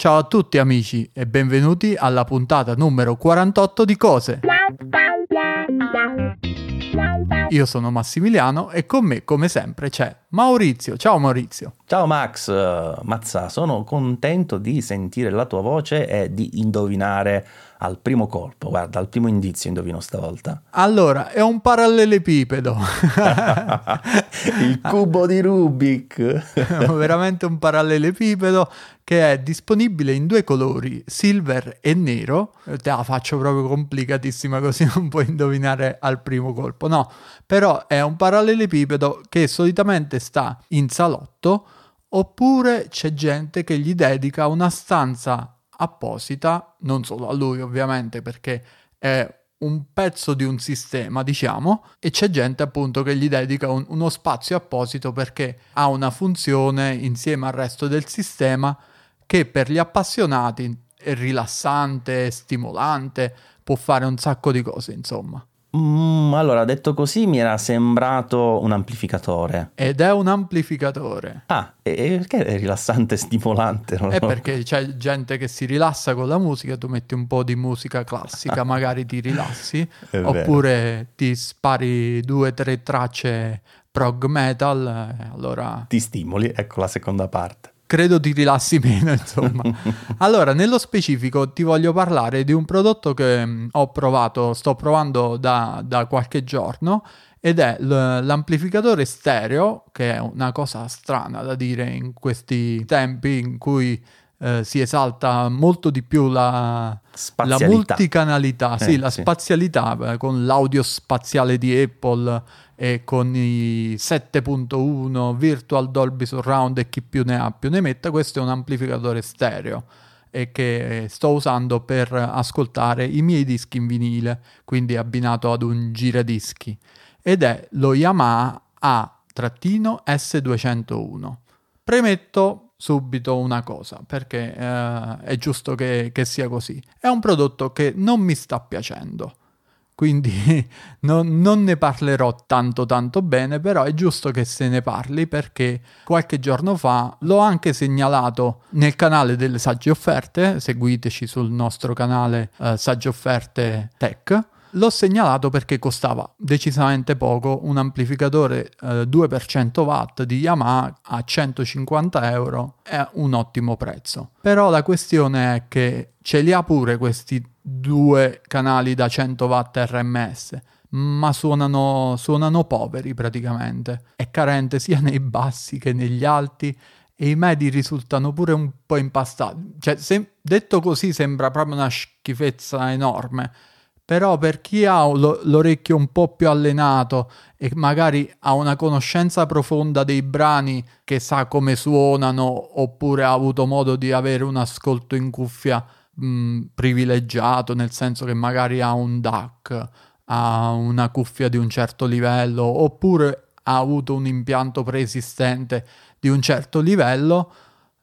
Ciao a tutti amici e benvenuti alla puntata numero 48 di Cose. Io sono Massimiliano e con me, come sempre, c'è Maurizio. Ciao Maurizio. Ciao Max, Mazza, sono contento di sentire la tua voce e di indovinare al primo colpo. Guarda, al primo indizio indovino stavolta. Allora, è un parallelepipedo. Il cubo di Rubik. Veramente un parallelepipedo che è disponibile in due colori, silver e nero. Te la faccio proprio complicatissima così non puoi indovinare al primo colpo. No, però è un parallelepipedo che solitamente sta in salotto oppure c'è gente che gli dedica una stanza apposita, non solo a lui ovviamente perché è un pezzo di un sistema, diciamo, e c'è gente appunto che gli dedica un, uno spazio apposito perché ha una funzione insieme al resto del sistema che per gli appassionati è rilassante, stimolante, può fare un sacco di cose, insomma. Mm, allora, detto così, mi era sembrato un amplificatore. Ed è un amplificatore. Ah, e perché è rilassante e stimolante? Non è perché c'è gente che si rilassa con la musica, tu metti un po' di musica classica, magari ti rilassi, oppure ti spari due o tre tracce prog metal, allora... Ti stimoli, ecco la seconda parte credo ti rilassi meno, insomma. allora, nello specifico ti voglio parlare di un prodotto che mm, ho provato, sto provando da, da qualche giorno ed è l'amplificatore stereo, che è una cosa strana da dire in questi tempi in cui eh, si esalta molto di più la, la multicanalità, eh, sì, la sì. spazialità con l'audio spaziale di Apple e con i 7.1 Virtual Dolby Surround e chi più ne ha più ne metta, questo è un amplificatore stereo e che sto usando per ascoltare i miei dischi in vinile, quindi abbinato ad un giradischi ed è lo Yamaha A-S201. Premetto subito una cosa, perché eh, è giusto che, che sia così. È un prodotto che non mi sta piacendo quindi non, non, ne parlerò tanto tanto bene, però è giusto che se ne parli perché qualche giorno fa l'ho anche segnalato nel canale delle sagge offerte, seguiteci sul nostro canale eh, sagge offerte tech L'ho segnalato perché costava decisamente poco, un amplificatore eh, 2% watt di Yamaha a 150 euro è un ottimo prezzo. Però la questione è che ce li ha pure questi due canali da 100 watt RMS, ma suonano, suonano poveri praticamente. È carente sia nei bassi che negli alti e i medi risultano pure un po' impastati. Cioè, se, detto così sembra proprio una schifezza enorme però per chi ha l'orecchio un po' più allenato e magari ha una conoscenza profonda dei brani che sa come suonano oppure ha avuto modo di avere un ascolto in cuffia mh, privilegiato, nel senso che magari ha un DAC, ha una cuffia di un certo livello oppure ha avuto un impianto preesistente di un certo livello,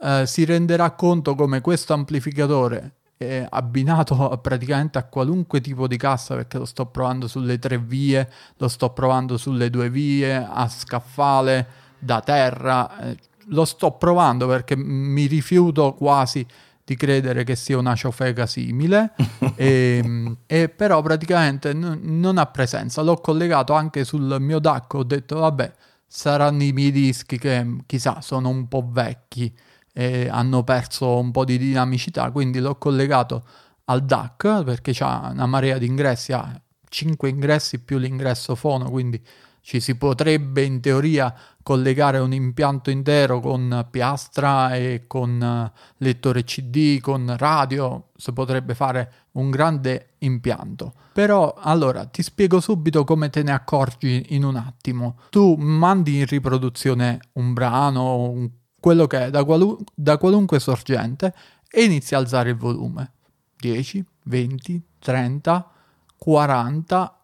eh, si renderà conto come questo amplificatore eh, abbinato praticamente a qualunque tipo di cassa perché lo sto provando sulle tre vie, lo sto provando sulle due vie, a scaffale, da terra, eh, lo sto provando perché mi rifiuto quasi di credere che sia una ciofeca simile e, ehm, e, però praticamente n- non ha presenza. L'ho collegato anche sul mio DAC ho detto vabbè saranno i miei dischi che chissà sono un po' vecchi e hanno perso un po' di dinamicità, quindi l'ho collegato al DAC perché c'ha una marea di ingressi, ha 5 ingressi più l'ingresso fono, quindi ci si potrebbe in teoria collegare un impianto intero con piastra e con lettore CD, con radio, si potrebbe fare un grande impianto. Però allora ti spiego subito come te ne accorgi in un attimo. Tu mandi in riproduzione un brano, un quello che è da, qualu- da qualunque sorgente e inizia a alzare il volume. 10, 20, 30, 40,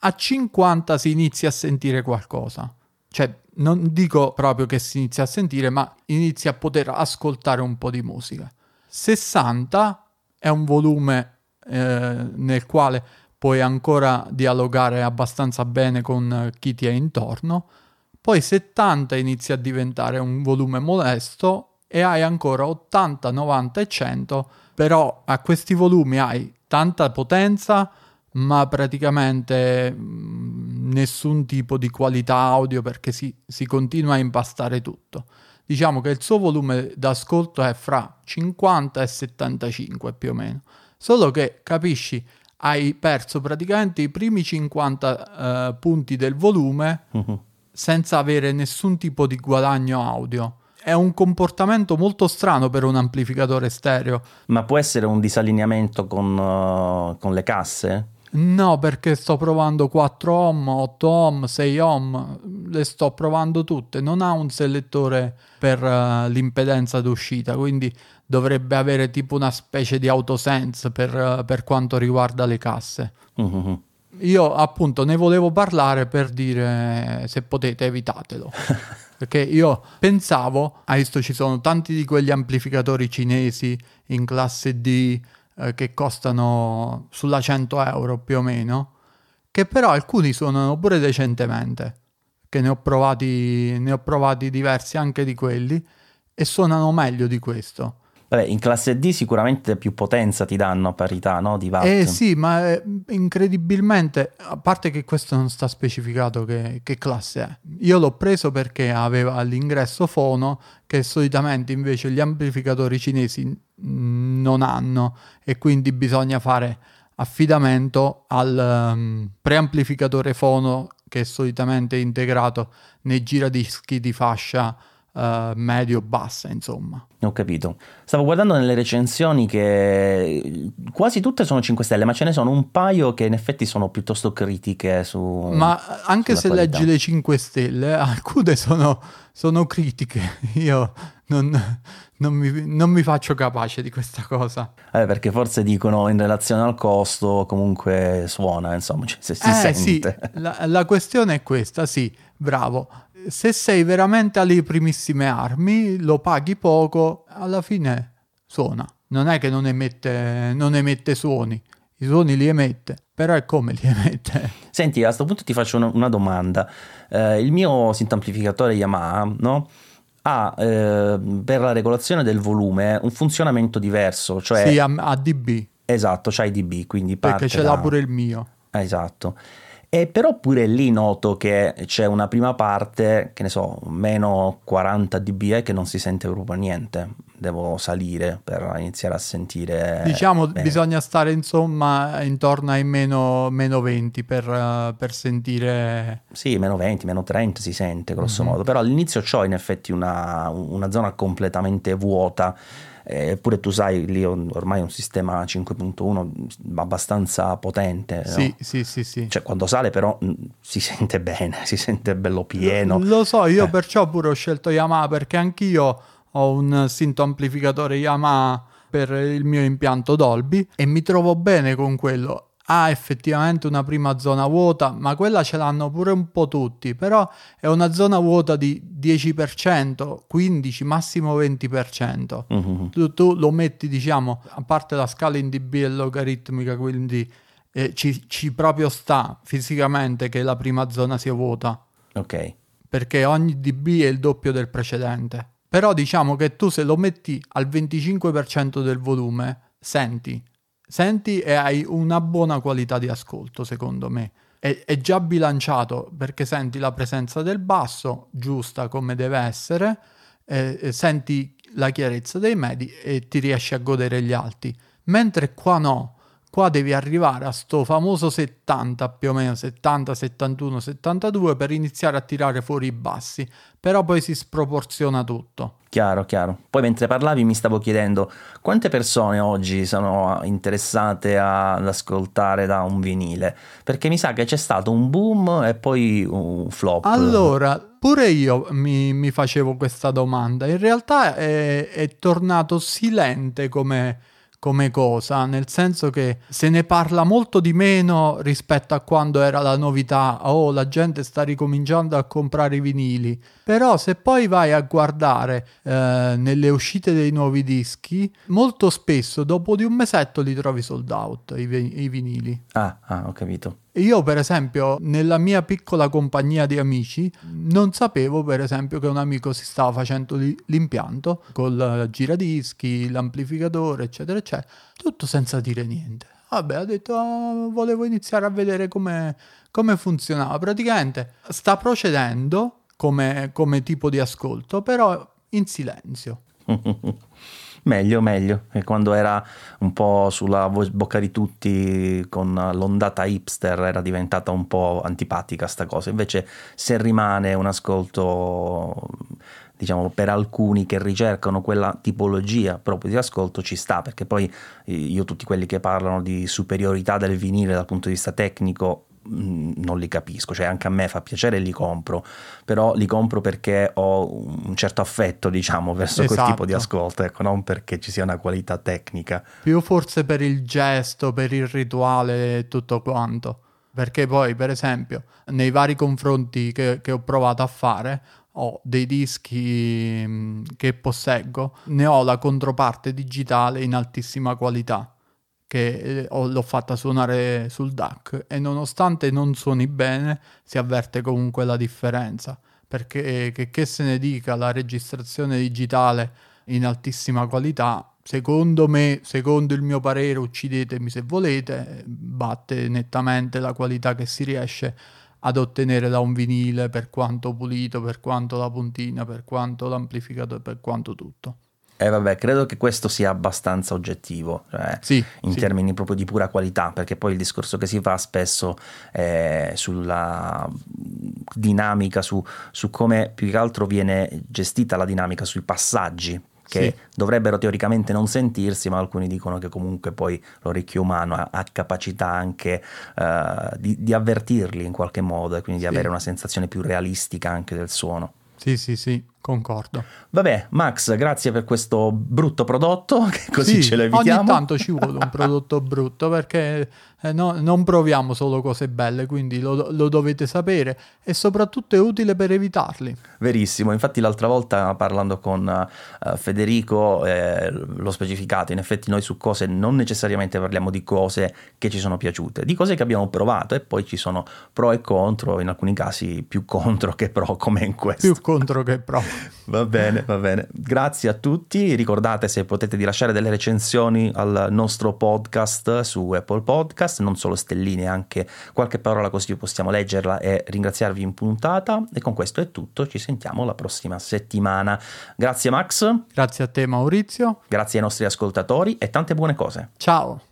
a 50 si inizia a sentire qualcosa. Cioè, non dico proprio che si inizia a sentire, ma inizia a poter ascoltare un po' di musica. 60 è un volume eh, nel quale puoi ancora dialogare abbastanza bene con chi ti è intorno. Poi 70 inizia a diventare un volume molesto, e hai ancora 80, 90 e 100, però a questi volumi hai tanta potenza ma praticamente mh, nessun tipo di qualità audio perché si, si continua a impastare tutto. Diciamo che il suo volume d'ascolto è fra 50 e 75 più o meno, solo che capisci hai perso praticamente i primi 50 uh, punti del volume uh-huh. senza avere nessun tipo di guadagno audio. È un comportamento molto strano per un amplificatore stereo. Ma può essere un disallineamento con, uh, con le casse? No, perché sto provando 4 ohm, 8 ohm, 6 ohm, le sto provando tutte. Non ha un selettore per uh, l'impedenza d'uscita, quindi dovrebbe avere tipo una specie di autosense per, uh, per quanto riguarda le casse. Mm-hmm. Io appunto ne volevo parlare per dire se potete evitatelo. perché io pensavo, hai visto ci sono tanti di quegli amplificatori cinesi in classe D eh, che costano sulla 100 euro più o meno, che però alcuni suonano pure decentemente, che ne ho provati, ne ho provati diversi anche di quelli e suonano meglio di questo. Vabbè, in classe D sicuramente più potenza ti danno a parità no? di watt. Eh sì, ma eh, incredibilmente, a parte che questo non sta specificato che, che, classe è. Io l'ho preso perché aveva all'ingresso fono che solitamente invece gli amplificatori cinesi non hanno e quindi bisogna fare affidamento al um, preamplificatore fono che è solitamente integrato nei giradischi di fascia uh, medio-bassa, insomma. Ho capito. Stavo guardando nelle recensioni che quasi tutte sono 5 stelle, ma ce ne sono un paio che in effetti sono piuttosto critiche su... Ma anche se qualità. leggi le 5 stelle, alcune sono, sono critiche. Io non, non, mi, non, mi, faccio capace di questa cosa. Eh, perché forse dicono in relazione al costo comunque suona, insomma, cioè, se si eh, sente. Sì, la, la questione è questa, sì, bravo se sei veramente alle primissime armi, lo paghi poco, alla fine suona. Non è che non emette, non emette suoni, i suoni li emette, però è come li emette. Senti, a questo punto ti faccio una, una domanda. Eh, il mio sintamplificatore Yamaha, no? Ha eh, per la regolazione del volume un funzionamento diverso, cioè... Sì, a, a dB. Esatto, c'hai dB, quindi parte Perché ce da... l'ha pure il mio. Esatto. E però pure lì noto che c'è una prima parte, che ne so, meno 40 dB e che non si sente proprio niente. Devo salire per iniziare a sentire. Diciamo, bene. bisogna stare insomma intorno ai meno, meno 20 per, uh, per, sentire. Sì, meno 20, meno 30 si sente grosso mm-hmm. modo. Però all'inizio ho in effetti una, una zona completamente vuota eppure tu sai, lì ormai è un sistema 5.1 abbastanza potente. Sì, no? sì, sì, sì. Cioè, quando sale però si sente bene, si sente bello pieno. Lo so, io eh. perciò pure ho scelto Yamaha perché anch'io ho un sinto amplificatore Yamaha per il mio impianto Dolby e mi trovo bene con quello ha effettivamente una prima zona vuota, ma quella ce l'hanno pure un po' tutti, però è una zona vuota di 10%, 15, massimo 20%. Mm-hmm. Tu, tu, lo metti, diciamo, a parte la scala in dB e logaritmica, quindi eh, ci, ci proprio sta fisicamente che la prima zona sia vuota. Ok. Perché ogni dB è il doppio del precedente. Però diciamo che tu se lo metti al 25% del volume, senti senti e hai una buona qualità di ascolto, secondo me. È, è, già bilanciato perché senti la presenza del basso giusta come deve essere, eh, senti la chiarezza dei medi e ti riesci a godere gli alti. Mentre qua no, qua devi arrivare a sto famoso 70 più o meno 70 71 72 per iniziare a tirare fuori i bassi però poi si sproporziona tutto. Chiaro chiaro. Poi mentre parlavi mi stavo chiedendo quante persone oggi sono interessate ad ascoltare da un vinile? Perché mi sa che c'è stato un boom e poi un flop. Allora pure io mi, mi facevo questa domanda. In realtà è, è tornato silente come come cosa, nel senso che se ne parla molto di meno rispetto a quando era la novità, oh la gente sta ricominciando a comprare i vinili, però se poi vai a guardare eh, nelle uscite dei nuovi dischi, molto spesso dopo di un mesetto li trovi sold out i, i vinili. Ah, ah, ho capito. Io, per esempio, nella mia piccola compagnia di amici, non sapevo, per esempio, che un amico si stava facendo l'impianto col giradischi, l'amplificatore, eccetera, eccetera, tutto senza dire niente. Vabbè, ha detto, oh, volevo iniziare a vedere come, funzionava. Praticamente sta procedendo come tipo di ascolto, però in silenzio. Meglio, meglio. E quando era un po' sulla bocca di tutti con l'ondata hipster era diventata un po' antipatica sta cosa. Invece se rimane un ascolto diciamo per alcuni che ricercano quella tipologia proprio di ascolto ci sta perché poi io tutti quelli che parlano di superiorità del vinile dal punto di vista tecnico non li capisco, cioè anche a me fa piacere e li compro, però li compro perché ho un certo affetto, diciamo, verso esatto. quel tipo di esatto. ascolto, ecco, non perché ci sia una qualità tecnica. Più forse per il gesto, per il rituale e tutto quanto. Perché poi, per esempio, nei vari confronti che, che ho provato a fare, ho dei dischi mm, che posseggo, ne ho la controparte digitale in altissima qualità che eh, l'ho fatta suonare sul DAC e nonostante non suoni bene si avverte comunque la differenza perché che, che se ne dica la registrazione digitale in altissima qualità secondo me, secondo il mio parere, uccidetemi se volete, batte nettamente la qualità che si riesce ad ottenere da un vinile per quanto pulito, per quanto la puntina, per quanto l'amplificatore, per quanto tutto. E eh vabbè, credo che questo sia abbastanza oggettivo, cioè sì, in sì. termini proprio di pura qualità, perché poi il discorso che si fa spesso è sulla dinamica, su, su come più che altro viene gestita la dinamica sui passaggi, che sì. dovrebbero teoricamente non sentirsi, ma alcuni dicono che comunque poi l'orecchio umano ha, ha capacità anche uh, di, di, avvertirli in qualche modo e quindi di avere una sensazione più realistica anche del suono. Sì, sì, sì, concordo. Vabbè, Max, grazie per questo brutto prodotto, che così sì, ce lo evitiamo. Ogni tanto ci vuole un prodotto brutto perché eh, no, non proviamo solo cose belle, quindi lo, lo, dovete sapere e soprattutto è utile per evitarli. Verissimo, infatti l'altra volta parlando con uh, Federico eh, l'ho specificato, in effetti noi su cose non necessariamente parliamo di cose che ci sono piaciute, di cose che abbiamo provato e poi ci sono pro e contro, in alcuni casi più contro che pro come in questo. Più contro che pro. Va bene, va bene. Grazie a tutti. Ricordate se potete di lasciare delle recensioni al nostro podcast su Apple Podcast, non solo stelline, anche qualche parola così possiamo leggerla e ringraziarvi in puntata. E con questo è tutto, ci sentiamo la prossima settimana. Grazie Max. Grazie a te Maurizio. Grazie ai nostri ascoltatori e tante buone cose. Ciao.